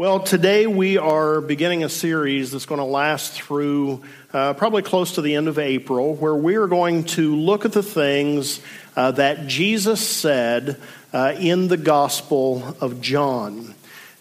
Well, today we are beginning a series that's going to last through uh, probably close to the end of April, where we are going to look at the things uh, that Jesus said uh, in the Gospel of John.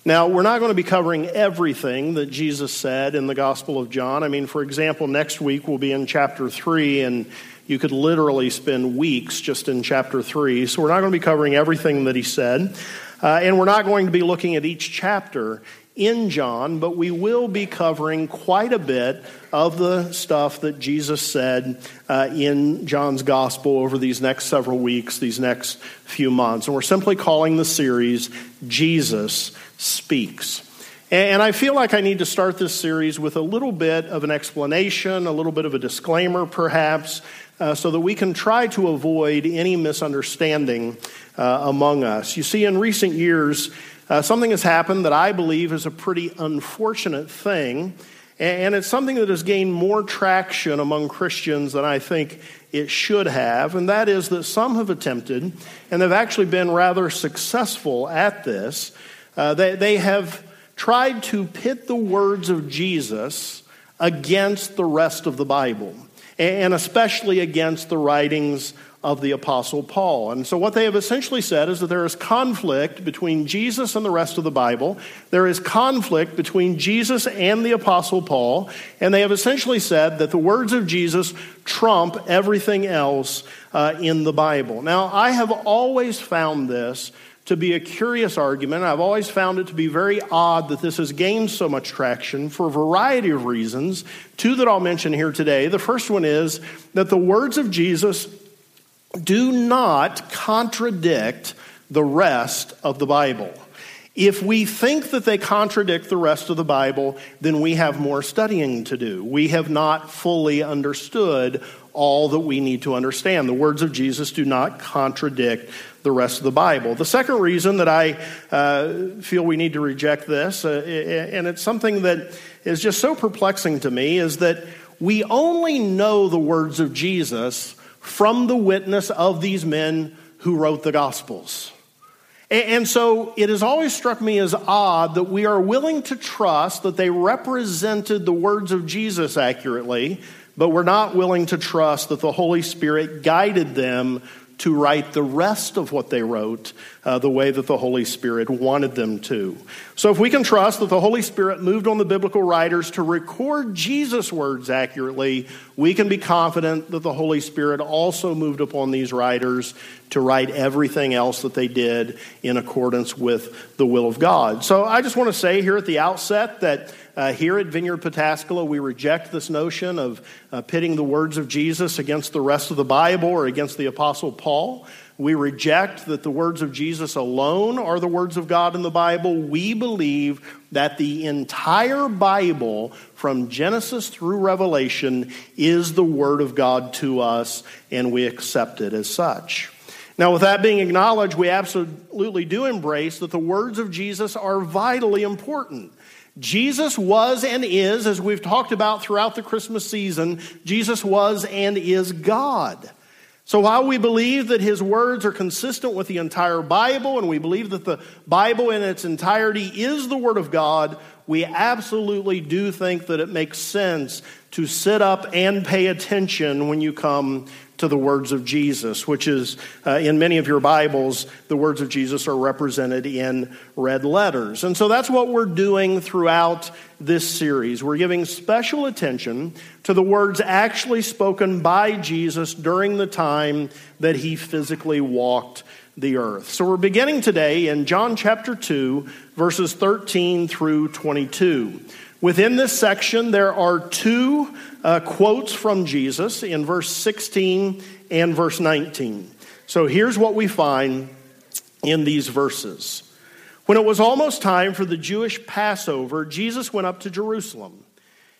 Now, we're not going to be covering everything that Jesus said in the Gospel of John. I mean, for example, next week we'll be in chapter 3, and you could literally spend weeks just in chapter 3. So, we're not going to be covering everything that he said. Uh, and we're not going to be looking at each chapter in John, but we will be covering quite a bit of the stuff that Jesus said uh, in John's gospel over these next several weeks, these next few months. And we're simply calling the series Jesus Speaks. And I feel like I need to start this series with a little bit of an explanation, a little bit of a disclaimer, perhaps, uh, so that we can try to avoid any misunderstanding uh, among us. You see, in recent years, uh, something has happened that I believe is a pretty unfortunate thing, and it's something that has gained more traction among Christians than I think it should have, and that is that some have attempted, and they've actually been rather successful at this. Uh, they, they have tried to pit the words of Jesus against the rest of the Bible, and especially against the writings of the Apostle Paul. And so, what they have essentially said is that there is conflict between Jesus and the rest of the Bible. There is conflict between Jesus and the Apostle Paul. And they have essentially said that the words of Jesus trump everything else uh, in the Bible. Now, I have always found this to be a curious argument. I've always found it to be very odd that this has gained so much traction for a variety of reasons. Two that I'll mention here today. The first one is that the words of Jesus do not contradict the rest of the Bible. If we think that they contradict the rest of the Bible, then we have more studying to do. We have not fully understood all that we need to understand. The words of Jesus do not contradict the rest of the Bible. The second reason that I uh, feel we need to reject this, uh, and it's something that is just so perplexing to me, is that we only know the words of Jesus from the witness of these men who wrote the Gospels. And so it has always struck me as odd that we are willing to trust that they represented the words of Jesus accurately, but we're not willing to trust that the Holy Spirit guided them to write the rest of what they wrote uh, the way that the Holy Spirit wanted them to. So, if we can trust that the Holy Spirit moved on the biblical writers to record Jesus' words accurately, we can be confident that the Holy Spirit also moved upon these writers to write everything else that they did in accordance with the will of God. So, I just want to say here at the outset that uh, here at Vineyard Pataskala, we reject this notion of uh, pitting the words of Jesus against the rest of the Bible or against the Apostle Paul. We reject that the words of Jesus alone are the words of God in the Bible. We believe that the entire Bible, from Genesis through Revelation, is the Word of God to us, and we accept it as such. Now, with that being acknowledged, we absolutely do embrace that the words of Jesus are vitally important. Jesus was and is, as we've talked about throughout the Christmas season, Jesus was and is God. So while we believe that his words are consistent with the entire Bible, and we believe that the Bible in its entirety is the Word of God, we absolutely do think that it makes sense to sit up and pay attention when you come to the words of Jesus, which is uh, in many of your Bibles, the words of Jesus are represented in red letters. And so that's what we're doing throughout this series. We're giving special attention to the words actually spoken by Jesus during the time that he physically walked the earth. So we're beginning today in John chapter 2, verses 13 through 22. Within this section, there are two uh, quotes from Jesus in verse 16 and verse 19. So here's what we find in these verses. When it was almost time for the Jewish Passover, Jesus went up to Jerusalem.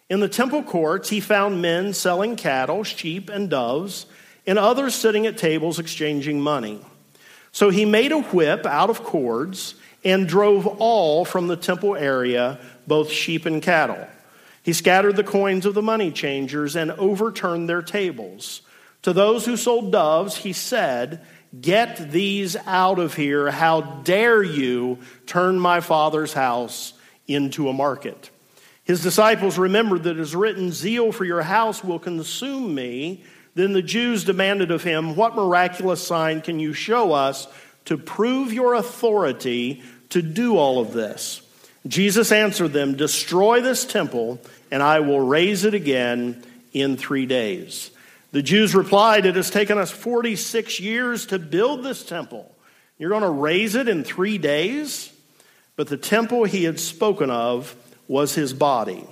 In the temple courts, he found men selling cattle, sheep, and doves, and others sitting at tables exchanging money. So he made a whip out of cords and drove all from the temple area both sheep and cattle. He scattered the coins of the money changers and overturned their tables. To those who sold doves, he said, Get these out of here. How dare you turn my father's house into a market. His disciples remembered that it is written, Zeal for your house will consume me. Then the Jews demanded of him, What miraculous sign can you show us to prove your authority to do all of this? Jesus answered them, Destroy this temple, and I will raise it again in three days. The Jews replied, It has taken us 46 years to build this temple. You're going to raise it in three days? But the temple he had spoken of was his body.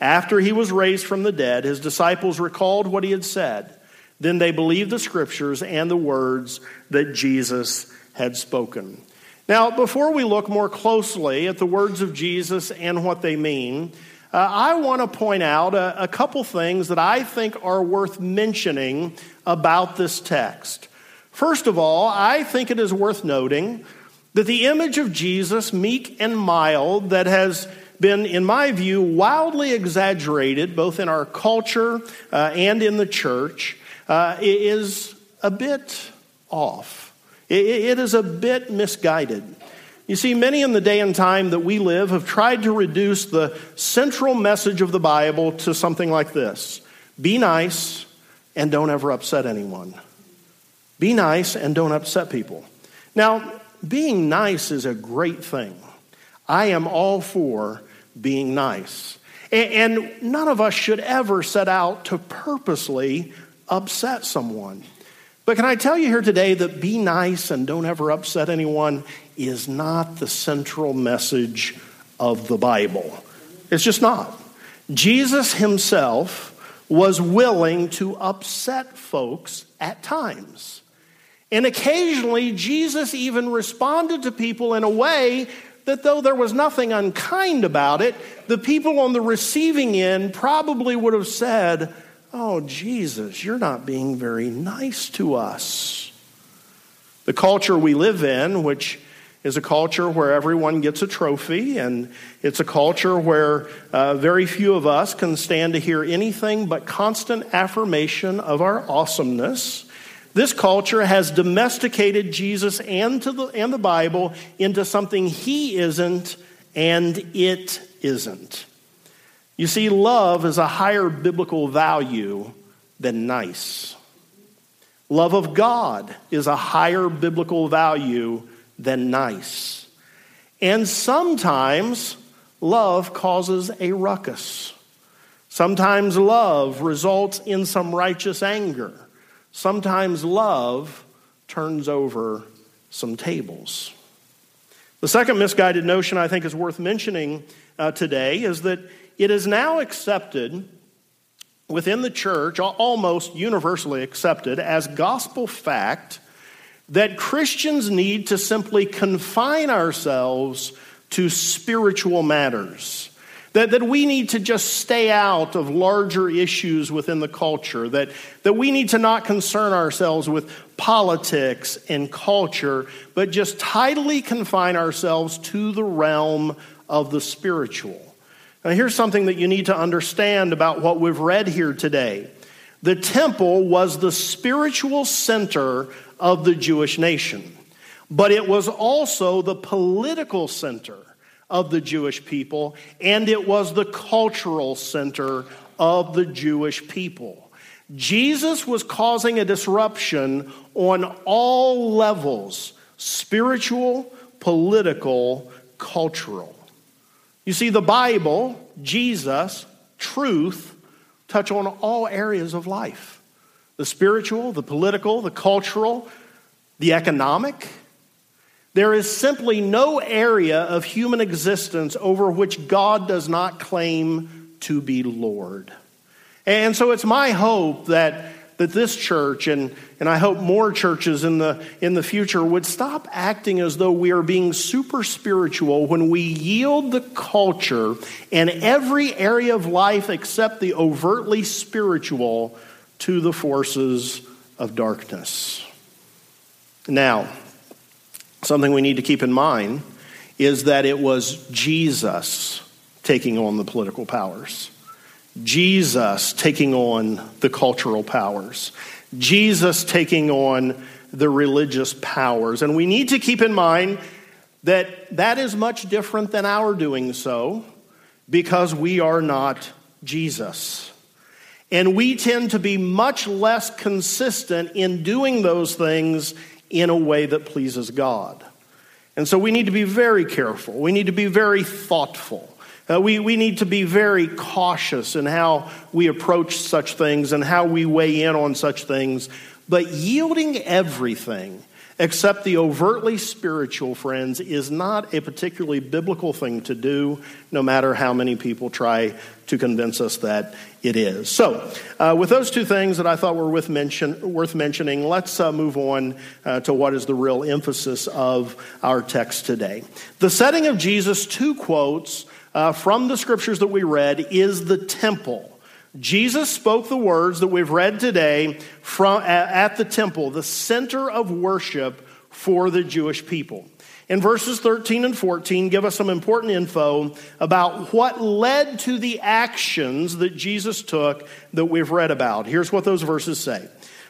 After he was raised from the dead, his disciples recalled what he had said. Then they believed the scriptures and the words that Jesus had spoken. Now, before we look more closely at the words of Jesus and what they mean, uh, I want to point out a, a couple things that I think are worth mentioning about this text. First of all, I think it is worth noting that the image of Jesus, meek and mild, that has been, in my view, wildly exaggerated both in our culture uh, and in the church, uh, is a bit off. It, it is a bit misguided. You see, many in the day and time that we live have tried to reduce the central message of the Bible to something like this Be nice and don't ever upset anyone. Be nice and don't upset people. Now, being nice is a great thing. I am all for being nice. And none of us should ever set out to purposely upset someone. But can I tell you here today that be nice and don't ever upset anyone is not the central message of the Bible. It's just not. Jesus himself was willing to upset folks at times. And occasionally, Jesus even responded to people in a way that though there was nothing unkind about it, the people on the receiving end probably would have said, Oh, Jesus, you're not being very nice to us. The culture we live in, which is a culture where everyone gets a trophy, and it's a culture where uh, very few of us can stand to hear anything but constant affirmation of our awesomeness. This culture has domesticated Jesus and, the, and the Bible into something he isn't and it isn't. You see, love is a higher biblical value than nice. Love of God is a higher biblical value than nice. And sometimes love causes a ruckus. Sometimes love results in some righteous anger. Sometimes love turns over some tables. The second misguided notion I think is worth mentioning uh, today is that it is now accepted within the church, almost universally accepted, as gospel fact that Christians need to simply confine ourselves to spiritual matters. That, that we need to just stay out of larger issues within the culture. That, that we need to not concern ourselves with politics and culture, but just tidily confine ourselves to the realm of the spiritual. Now, here's something that you need to understand about what we've read here today. The temple was the spiritual center of the Jewish nation, but it was also the political center of the Jewish people, and it was the cultural center of the Jewish people. Jesus was causing a disruption on all levels spiritual, political, cultural. You see, the Bible, Jesus, truth, touch on all areas of life the spiritual, the political, the cultural, the economic. There is simply no area of human existence over which God does not claim to be Lord. And so it's my hope that that this church and, and I hope more churches in the, in the future would stop acting as though we are being super spiritual when we yield the culture and every area of life except the overtly spiritual to the forces of darkness. Now, something we need to keep in mind is that it was Jesus taking on the political powers. Jesus taking on the cultural powers, Jesus taking on the religious powers. And we need to keep in mind that that is much different than our doing so because we are not Jesus. And we tend to be much less consistent in doing those things in a way that pleases God. And so we need to be very careful. We need to be very thoughtful. Uh, we, we need to be very cautious in how we approach such things and how we weigh in on such things. But yielding everything except the overtly spiritual, friends, is not a particularly biblical thing to do, no matter how many people try to convince us that it is. So, uh, with those two things that I thought were worth, mention, worth mentioning, let's uh, move on uh, to what is the real emphasis of our text today. The setting of Jesus' two quotes uh, from the scriptures that we read is the temple. Jesus spoke the words that we've read today from, at the temple, the center of worship for the Jewish people. In verses 13 and 14, give us some important info about what led to the actions that Jesus took that we've read about. Here's what those verses say.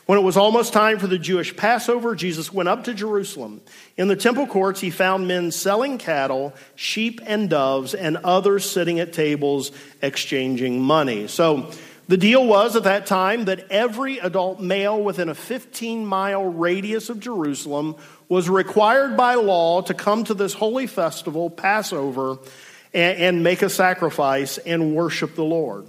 When it was almost time for the Jewish Passover, Jesus went up to Jerusalem. In the temple courts, he found men selling cattle, sheep, and doves, and others sitting at tables exchanging money. So the deal was at that time that every adult male within a 15 mile radius of Jerusalem was required by law to come to this holy festival, Passover, and, and make a sacrifice and worship the Lord.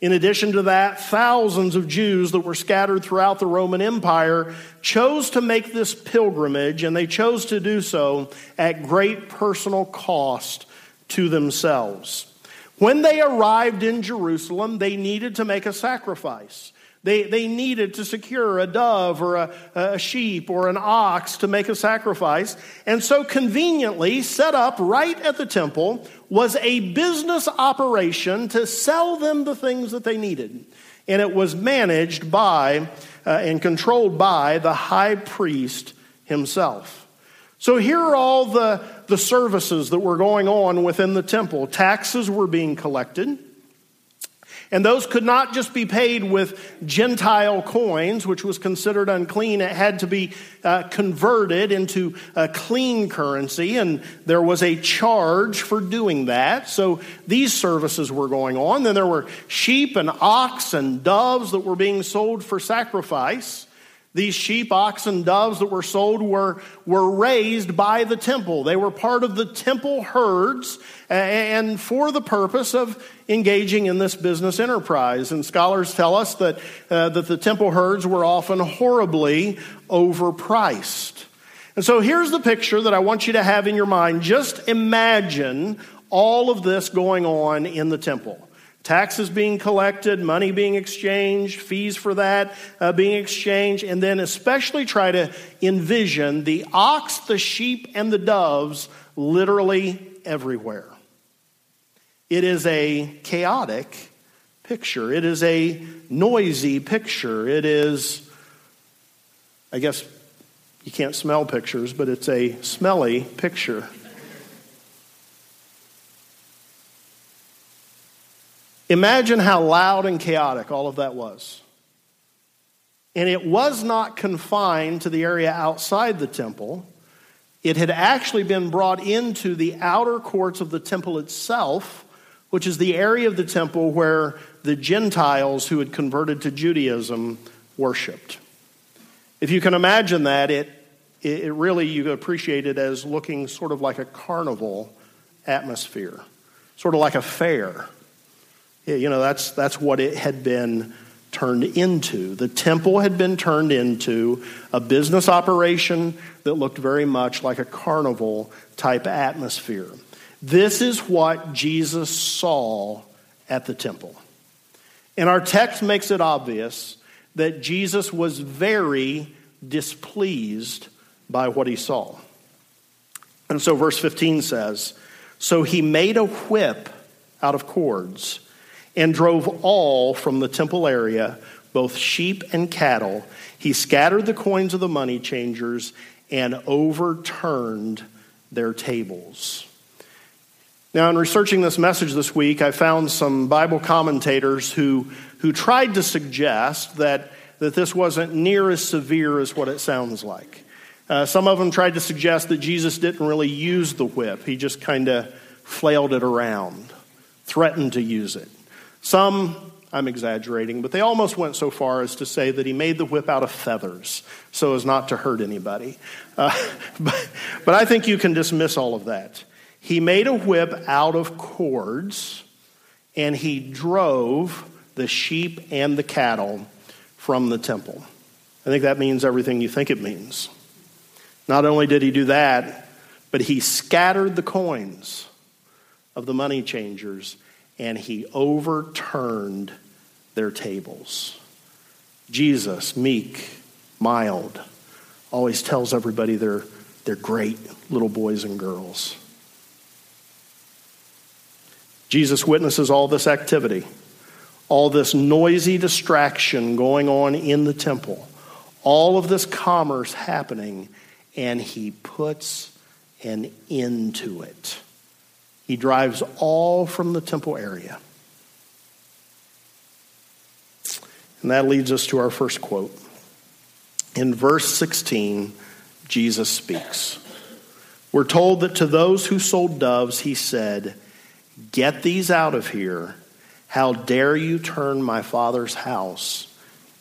In addition to that, thousands of Jews that were scattered throughout the Roman Empire chose to make this pilgrimage, and they chose to do so at great personal cost to themselves. When they arrived in Jerusalem, they needed to make a sacrifice. They, they needed to secure a dove or a, a sheep or an ox to make a sacrifice. And so, conveniently, set up right at the temple was a business operation to sell them the things that they needed. And it was managed by uh, and controlled by the high priest himself. So, here are all the, the services that were going on within the temple. Taxes were being collected. And those could not just be paid with Gentile coins, which was considered unclean. It had to be uh, converted into a clean currency, and there was a charge for doing that. So these services were going on. Then there were sheep and ox and doves that were being sold for sacrifice. These sheep, oxen, doves that were sold were, were raised by the temple. They were part of the temple herds and for the purpose of engaging in this business enterprise. And scholars tell us that, uh, that the temple herds were often horribly overpriced. And so here's the picture that I want you to have in your mind. Just imagine all of this going on in the temple taxes being collected, money being exchanged, fees for that uh, being exchanged, and then especially try to envision the ox, the sheep, and the doves literally everywhere. It is a chaotic picture, it is a noisy picture. It is, I guess you can't smell pictures, but it's a smelly picture. Imagine how loud and chaotic all of that was. And it was not confined to the area outside the temple. It had actually been brought into the outer courts of the temple itself, which is the area of the temple where the Gentiles who had converted to Judaism worshiped. If you can imagine that, it, it really, you appreciate it as looking sort of like a carnival atmosphere, sort of like a fair. You know, that's, that's what it had been turned into. The temple had been turned into a business operation that looked very much like a carnival type atmosphere. This is what Jesus saw at the temple. And our text makes it obvious that Jesus was very displeased by what he saw. And so, verse 15 says So he made a whip out of cords and drove all from the temple area, both sheep and cattle. He scattered the coins of the money changers and overturned their tables. Now, in researching this message this week, I found some Bible commentators who, who tried to suggest that, that this wasn't near as severe as what it sounds like. Uh, some of them tried to suggest that Jesus didn't really use the whip, he just kind of flailed it around, threatened to use it. Some, I'm exaggerating, but they almost went so far as to say that he made the whip out of feathers so as not to hurt anybody. Uh, but, but I think you can dismiss all of that. He made a whip out of cords and he drove the sheep and the cattle from the temple. I think that means everything you think it means. Not only did he do that, but he scattered the coins of the money changers and he overturned their tables. Jesus, meek, mild, always tells everybody they're, they're great little boys and girls. Jesus witnesses all this activity, all this noisy distraction going on in the temple, all of this commerce happening, and he puts an end to it. He drives all from the temple area. And that leads us to our first quote. In verse 16, Jesus speaks. We're told that to those who sold doves, he said, Get these out of here. How dare you turn my father's house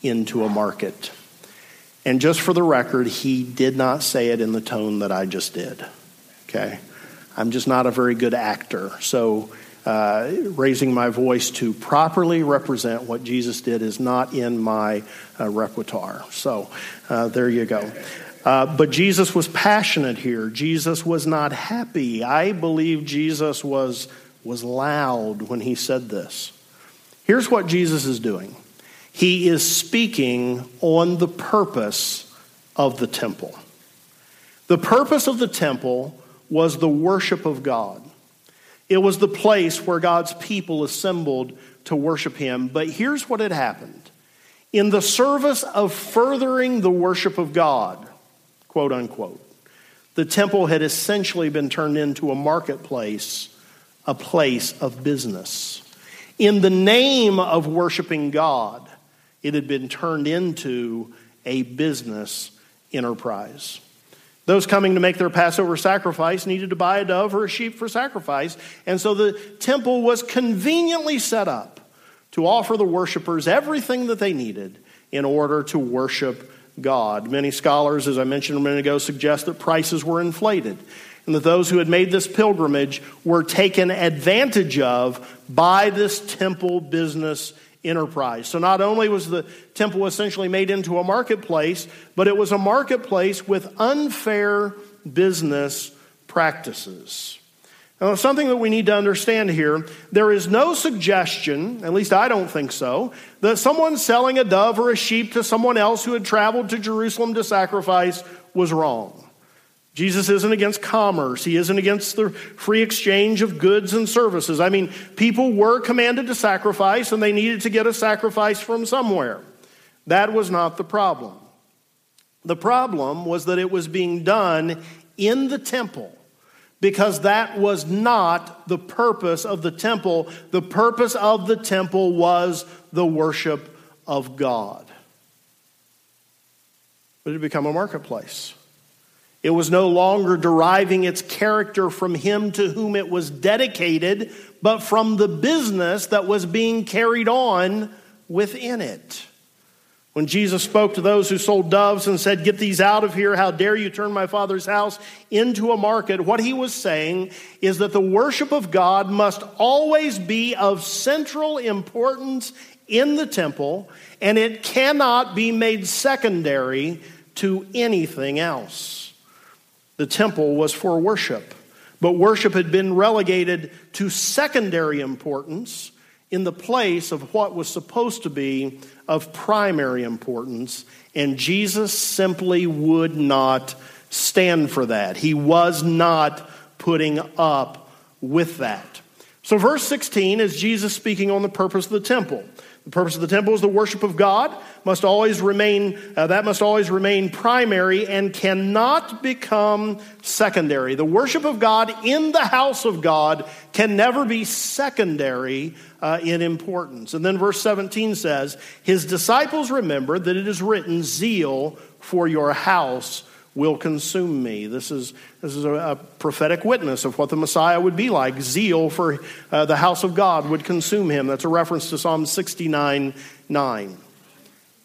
into a market? And just for the record, he did not say it in the tone that I just did. Okay? I'm just not a very good actor. So, uh, raising my voice to properly represent what Jesus did is not in my uh, repertoire. So, uh, there you go. Uh, but Jesus was passionate here. Jesus was not happy. I believe Jesus was, was loud when he said this. Here's what Jesus is doing He is speaking on the purpose of the temple. The purpose of the temple was the worship of God. It was the place where God's people assembled to worship Him. But here's what had happened in the service of furthering the worship of God, quote unquote, the temple had essentially been turned into a marketplace, a place of business. In the name of worshiping God, it had been turned into a business enterprise. Those coming to make their Passover sacrifice needed to buy a dove or a sheep for sacrifice. And so the temple was conveniently set up to offer the worshipers everything that they needed in order to worship God. Many scholars, as I mentioned a minute ago, suggest that prices were inflated and that those who had made this pilgrimage were taken advantage of by this temple business enterprise. So not only was the temple essentially made into a marketplace, but it was a marketplace with unfair business practices. Now, something that we need to understand here there is no suggestion, at least I don't think so, that someone selling a dove or a sheep to someone else who had traveled to Jerusalem to sacrifice was wrong. Jesus isn't against commerce. He isn't against the free exchange of goods and services. I mean, people were commanded to sacrifice and they needed to get a sacrifice from somewhere. That was not the problem. The problem was that it was being done in the temple because that was not the purpose of the temple. The purpose of the temple was the worship of God. But it had become a marketplace. It was no longer deriving its character from him to whom it was dedicated, but from the business that was being carried on within it. When Jesus spoke to those who sold doves and said, Get these out of here, how dare you turn my father's house into a market? What he was saying is that the worship of God must always be of central importance in the temple, and it cannot be made secondary to anything else. The temple was for worship, but worship had been relegated to secondary importance in the place of what was supposed to be of primary importance, and Jesus simply would not stand for that. He was not putting up with that. So, verse 16 is Jesus speaking on the purpose of the temple. The purpose of the temple is the worship of God, must always remain, uh, that must always remain primary and cannot become secondary. The worship of God in the house of God can never be secondary uh, in importance. And then verse 17 says, His disciples remembered that it is written, Zeal for your house will consume me. This is, this is a, a prophetic witness of what the Messiah would be like. Zeal for uh, the house of God would consume him. That's a reference to Psalm 69 9.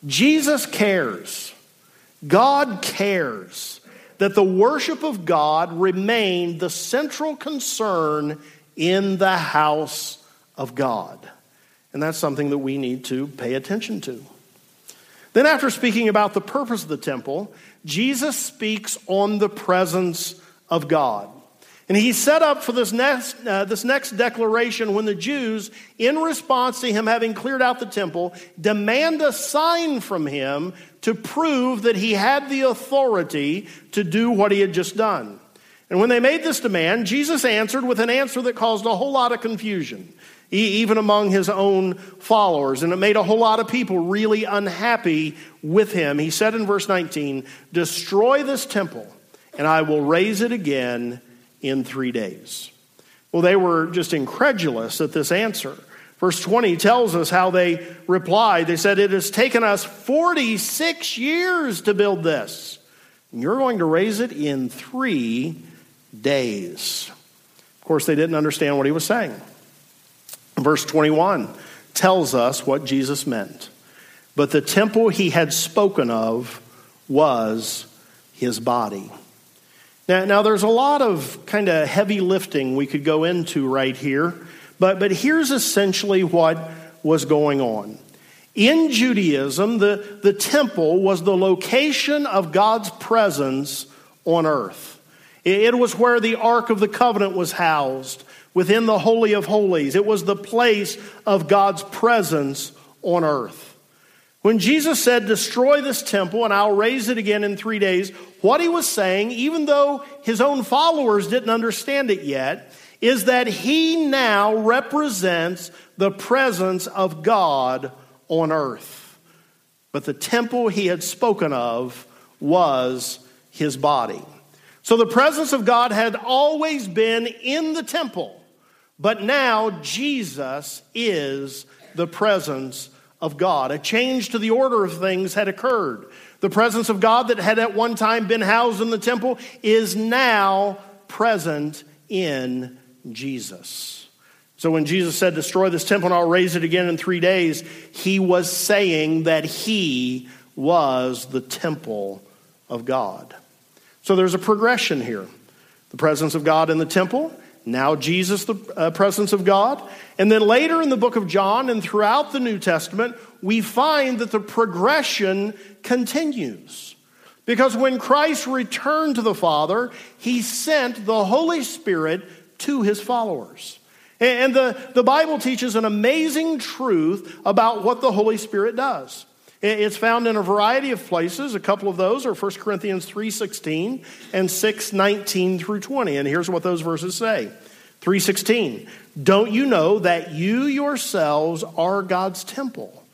Jesus cares. God cares that the worship of God remain the central concern in the house of God. And that's something that we need to pay attention to. Then, after speaking about the purpose of the temple, Jesus speaks on the presence of God. And he set up for this next, uh, this next declaration when the Jews, in response to him having cleared out the temple, demand a sign from him to prove that he had the authority to do what he had just done. And when they made this demand, Jesus answered with an answer that caused a whole lot of confusion even among his own followers. And it made a whole lot of people really unhappy with him. He said in verse 19, Destroy this temple, and I will raise it again in three days. Well, they were just incredulous at this answer. Verse 20 tells us how they replied. They said, It has taken us 46 years to build this. And you're going to raise it in three days. Of course, they didn't understand what he was saying. Verse 21 tells us what Jesus meant. But the temple he had spoken of was his body. Now, now there's a lot of kind of heavy lifting we could go into right here, but, but here's essentially what was going on. In Judaism, the, the temple was the location of God's presence on earth. It was where the Ark of the Covenant was housed within the Holy of Holies. It was the place of God's presence on earth. When Jesus said, Destroy this temple and I'll raise it again in three days, what he was saying, even though his own followers didn't understand it yet, is that he now represents the presence of God on earth. But the temple he had spoken of was his body. So the presence of God had always been in the temple. But now Jesus is the presence of God. A change to the order of things had occurred. The presence of God that had at one time been housed in the temple is now present in Jesus. So when Jesus said, Destroy this temple and I'll raise it again in three days, he was saying that he was the temple of God. So there's a progression here the presence of God in the temple now, Jesus, the uh, presence of God. And then later in the book of John and throughout the New Testament, we find that the progression continues. Because when Christ returned to the Father, he sent the Holy Spirit to his followers. And the, the Bible teaches an amazing truth about what the Holy Spirit does. It's found in a variety of places. A couple of those are 1 Corinthians 3:16 and 6:19 through 20. And here's what those verses say. 3:16. Don't you know that you yourselves are God's temple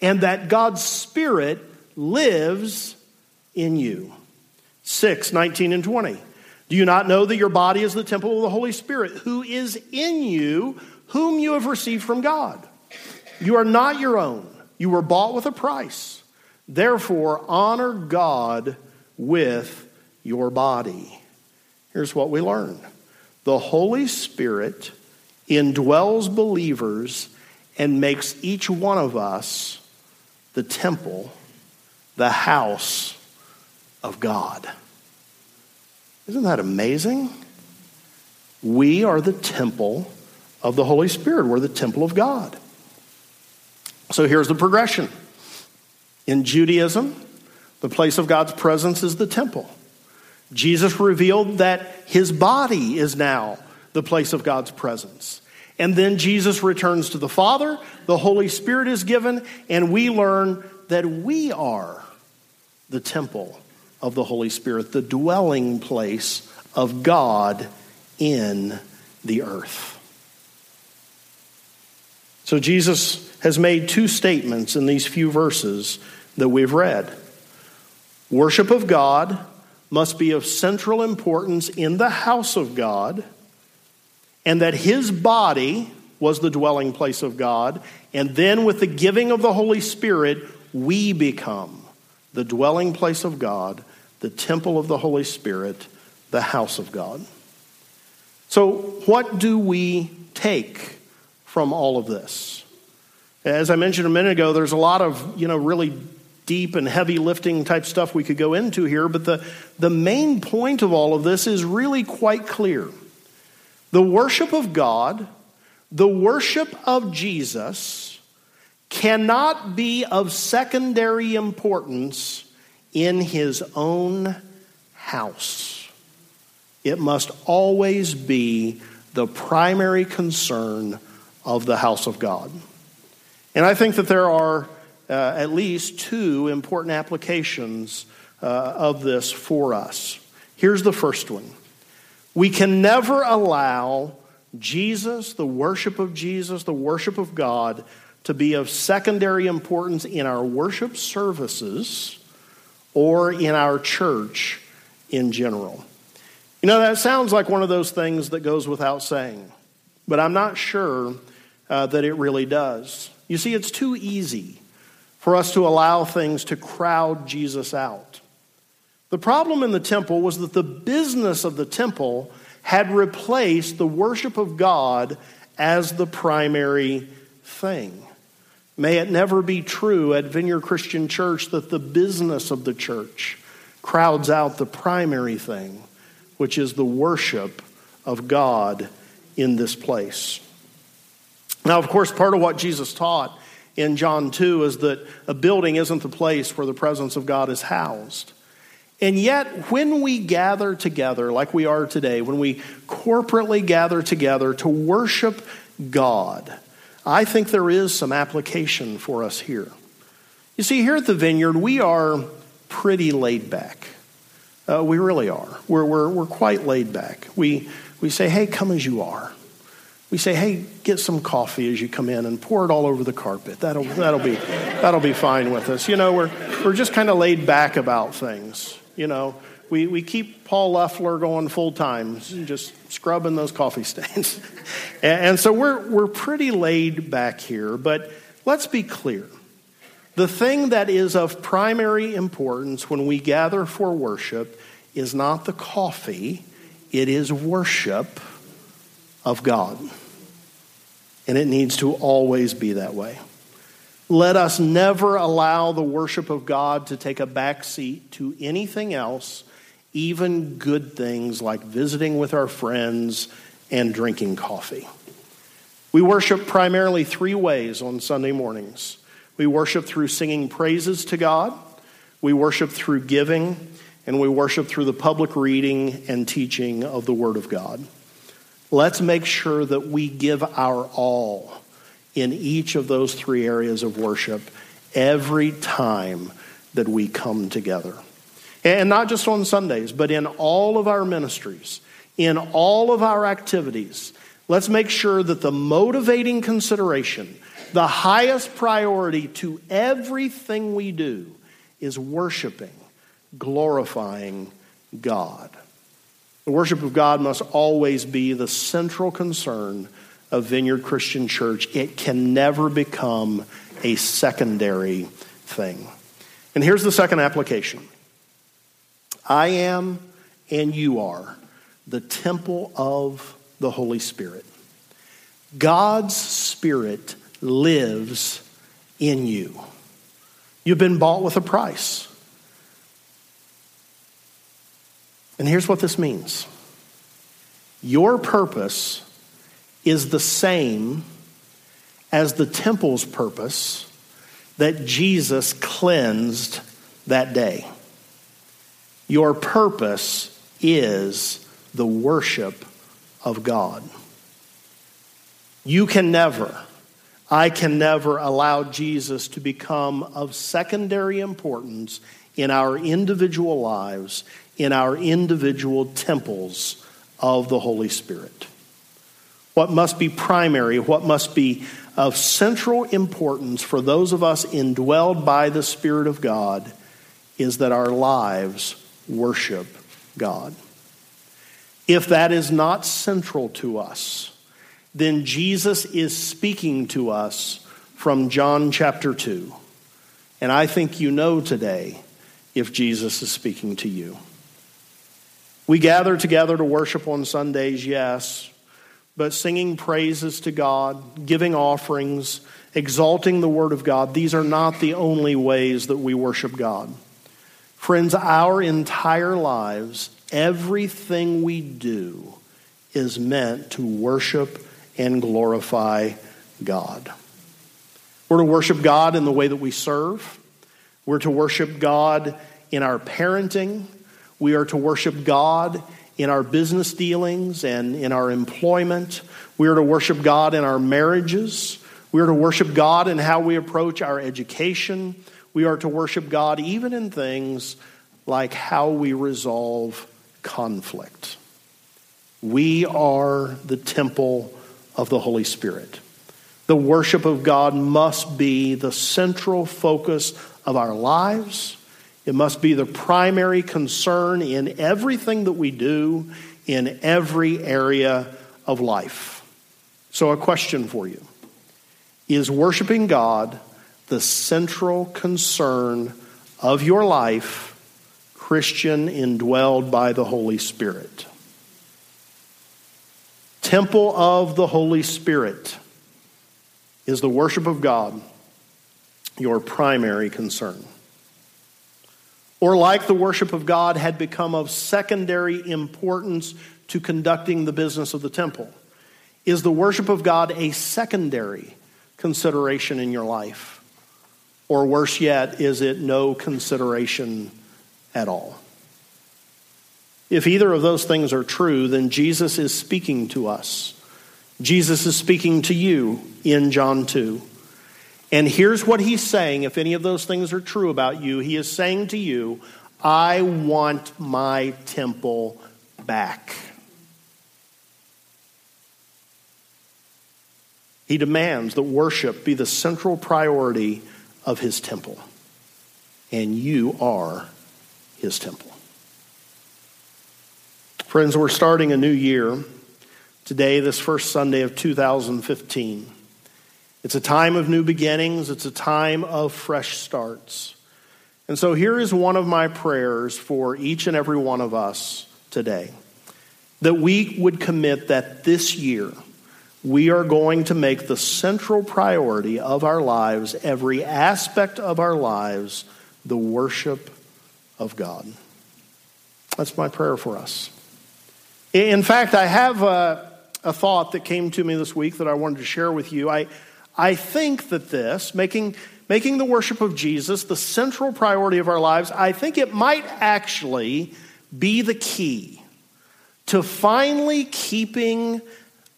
and that God's spirit lives in you? 6:19 and 20. Do you not know that your body is the temple of the Holy Spirit who is in you, whom you have received from God? You are not your own. You were bought with a price. Therefore, honor God with your body. Here's what we learn the Holy Spirit indwells believers and makes each one of us the temple, the house of God. Isn't that amazing? We are the temple of the Holy Spirit. We're the temple of God. So here's the progression. In Judaism, the place of God's presence is the temple. Jesus revealed that his body is now the place of God's presence. And then Jesus returns to the Father, the Holy Spirit is given, and we learn that we are the temple of the Holy Spirit, the dwelling place of God in the earth. So Jesus has made two statements in these few verses that we've read. Worship of God must be of central importance in the house of God, and that his body was the dwelling place of God, and then with the giving of the Holy Spirit, we become the dwelling place of God, the temple of the Holy Spirit, the house of God. So, what do we take from all of this? As I mentioned a minute ago, there's a lot of, you know, really deep and heavy lifting type stuff we could go into here, but the, the main point of all of this is really quite clear. The worship of God, the worship of Jesus, cannot be of secondary importance in his own house. It must always be the primary concern of the house of God. And I think that there are uh, at least two important applications uh, of this for us. Here's the first one we can never allow Jesus, the worship of Jesus, the worship of God, to be of secondary importance in our worship services or in our church in general. You know, that sounds like one of those things that goes without saying, but I'm not sure uh, that it really does. You see, it's too easy for us to allow things to crowd Jesus out. The problem in the temple was that the business of the temple had replaced the worship of God as the primary thing. May it never be true at Vineyard Christian Church that the business of the church crowds out the primary thing, which is the worship of God in this place. Now, of course, part of what Jesus taught in John 2 is that a building isn't the place where the presence of God is housed. And yet, when we gather together, like we are today, when we corporately gather together to worship God, I think there is some application for us here. You see, here at the vineyard, we are pretty laid back. Uh, we really are. We're, we're, we're quite laid back. We, we say, hey, come as you are. We say, hey, get some coffee as you come in and pour it all over the carpet. That'll, that'll, be, that'll be fine with us. You know, we're, we're just kind of laid back about things. You know, we, we keep Paul Leffler going full time, just scrubbing those coffee stains. and, and so we're, we're pretty laid back here, but let's be clear. The thing that is of primary importance when we gather for worship is not the coffee, it is worship of God. And it needs to always be that way. Let us never allow the worship of God to take a back seat to anything else, even good things like visiting with our friends and drinking coffee. We worship primarily three ways on Sunday mornings. We worship through singing praises to God, we worship through giving, and we worship through the public reading and teaching of the Word of God. Let's make sure that we give our all in each of those three areas of worship every time that we come together. And not just on Sundays, but in all of our ministries, in all of our activities. Let's make sure that the motivating consideration, the highest priority to everything we do, is worshiping, glorifying God. The worship of God must always be the central concern of Vineyard Christian Church. It can never become a secondary thing. And here's the second application I am and you are the temple of the Holy Spirit. God's Spirit lives in you. You've been bought with a price. And here's what this means your purpose is the same as the temple's purpose that Jesus cleansed that day. Your purpose is the worship of God. You can never, I can never allow Jesus to become of secondary importance in our individual lives, in our individual temples of the Holy Spirit what must be primary, what must be of central importance for those of us indwelled by the Spirit of God is that our lives worship God. If that is not central to us, then Jesus is speaking to us from John chapter 2. And I think you know today if Jesus is speaking to you. We gather together to worship on Sundays, yes, but singing praises to God, giving offerings, exalting the Word of God, these are not the only ways that we worship God. Friends, our entire lives, everything we do is meant to worship and glorify God. We're to worship God in the way that we serve. We're to worship God in our parenting. We are to worship God in our business dealings and in our employment. We are to worship God in our marriages. We are to worship God in how we approach our education. We are to worship God even in things like how we resolve conflict. We are the temple of the Holy Spirit. The worship of God must be the central focus of our lives. It must be the primary concern in everything that we do in every area of life. So, a question for you Is worshiping God the central concern of your life, Christian, indwelled by the Holy Spirit? Temple of the Holy Spirit is the worship of God your primary concern? Or, like the worship of God had become of secondary importance to conducting the business of the temple, is the worship of God a secondary consideration in your life? Or, worse yet, is it no consideration at all? If either of those things are true, then Jesus is speaking to us. Jesus is speaking to you in John 2. And here's what he's saying if any of those things are true about you, he is saying to you, I want my temple back. He demands that worship be the central priority of his temple. And you are his temple. Friends, we're starting a new year today, this first Sunday of 2015. It's a time of new beginnings, it's a time of fresh starts. And so here is one of my prayers for each and every one of us today that we would commit that this year we are going to make the central priority of our lives, every aspect of our lives, the worship of God. That's my prayer for us. In fact, I have a, a thought that came to me this week that I wanted to share with you. I, I think that this, making, making the worship of Jesus the central priority of our lives, I think it might actually be the key to finally keeping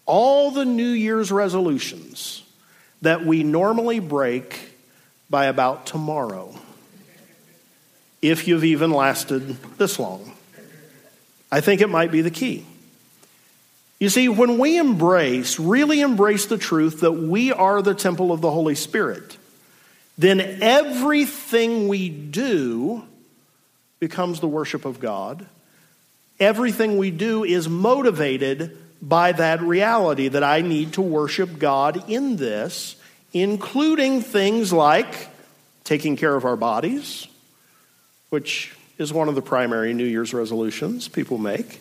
all the New Year's resolutions that we normally break by about tomorrow, if you've even lasted this long. I think it might be the key. You see, when we embrace, really embrace the truth that we are the temple of the Holy Spirit, then everything we do becomes the worship of God. Everything we do is motivated by that reality that I need to worship God in this, including things like taking care of our bodies, which is one of the primary New Year's resolutions people make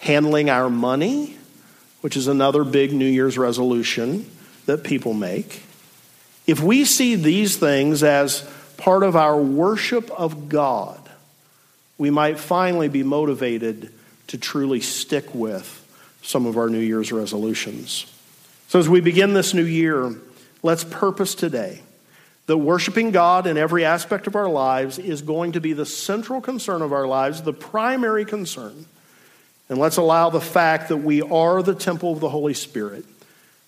handling our money, which is another big New Year's resolution that people make. If we see these things as part of our worship of God, we might finally be motivated to truly stick with some of our New Year's resolutions. So, as we begin this new year, let's purpose today that worshiping God in every aspect of our lives is going to be the central concern of our lives, the primary concern. And let's allow the fact that we are the temple of the Holy Spirit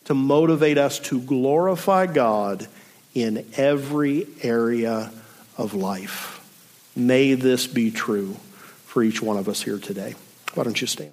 to motivate us to glorify God in every area of life. May this be true for each one of us here today. Why don't you stand?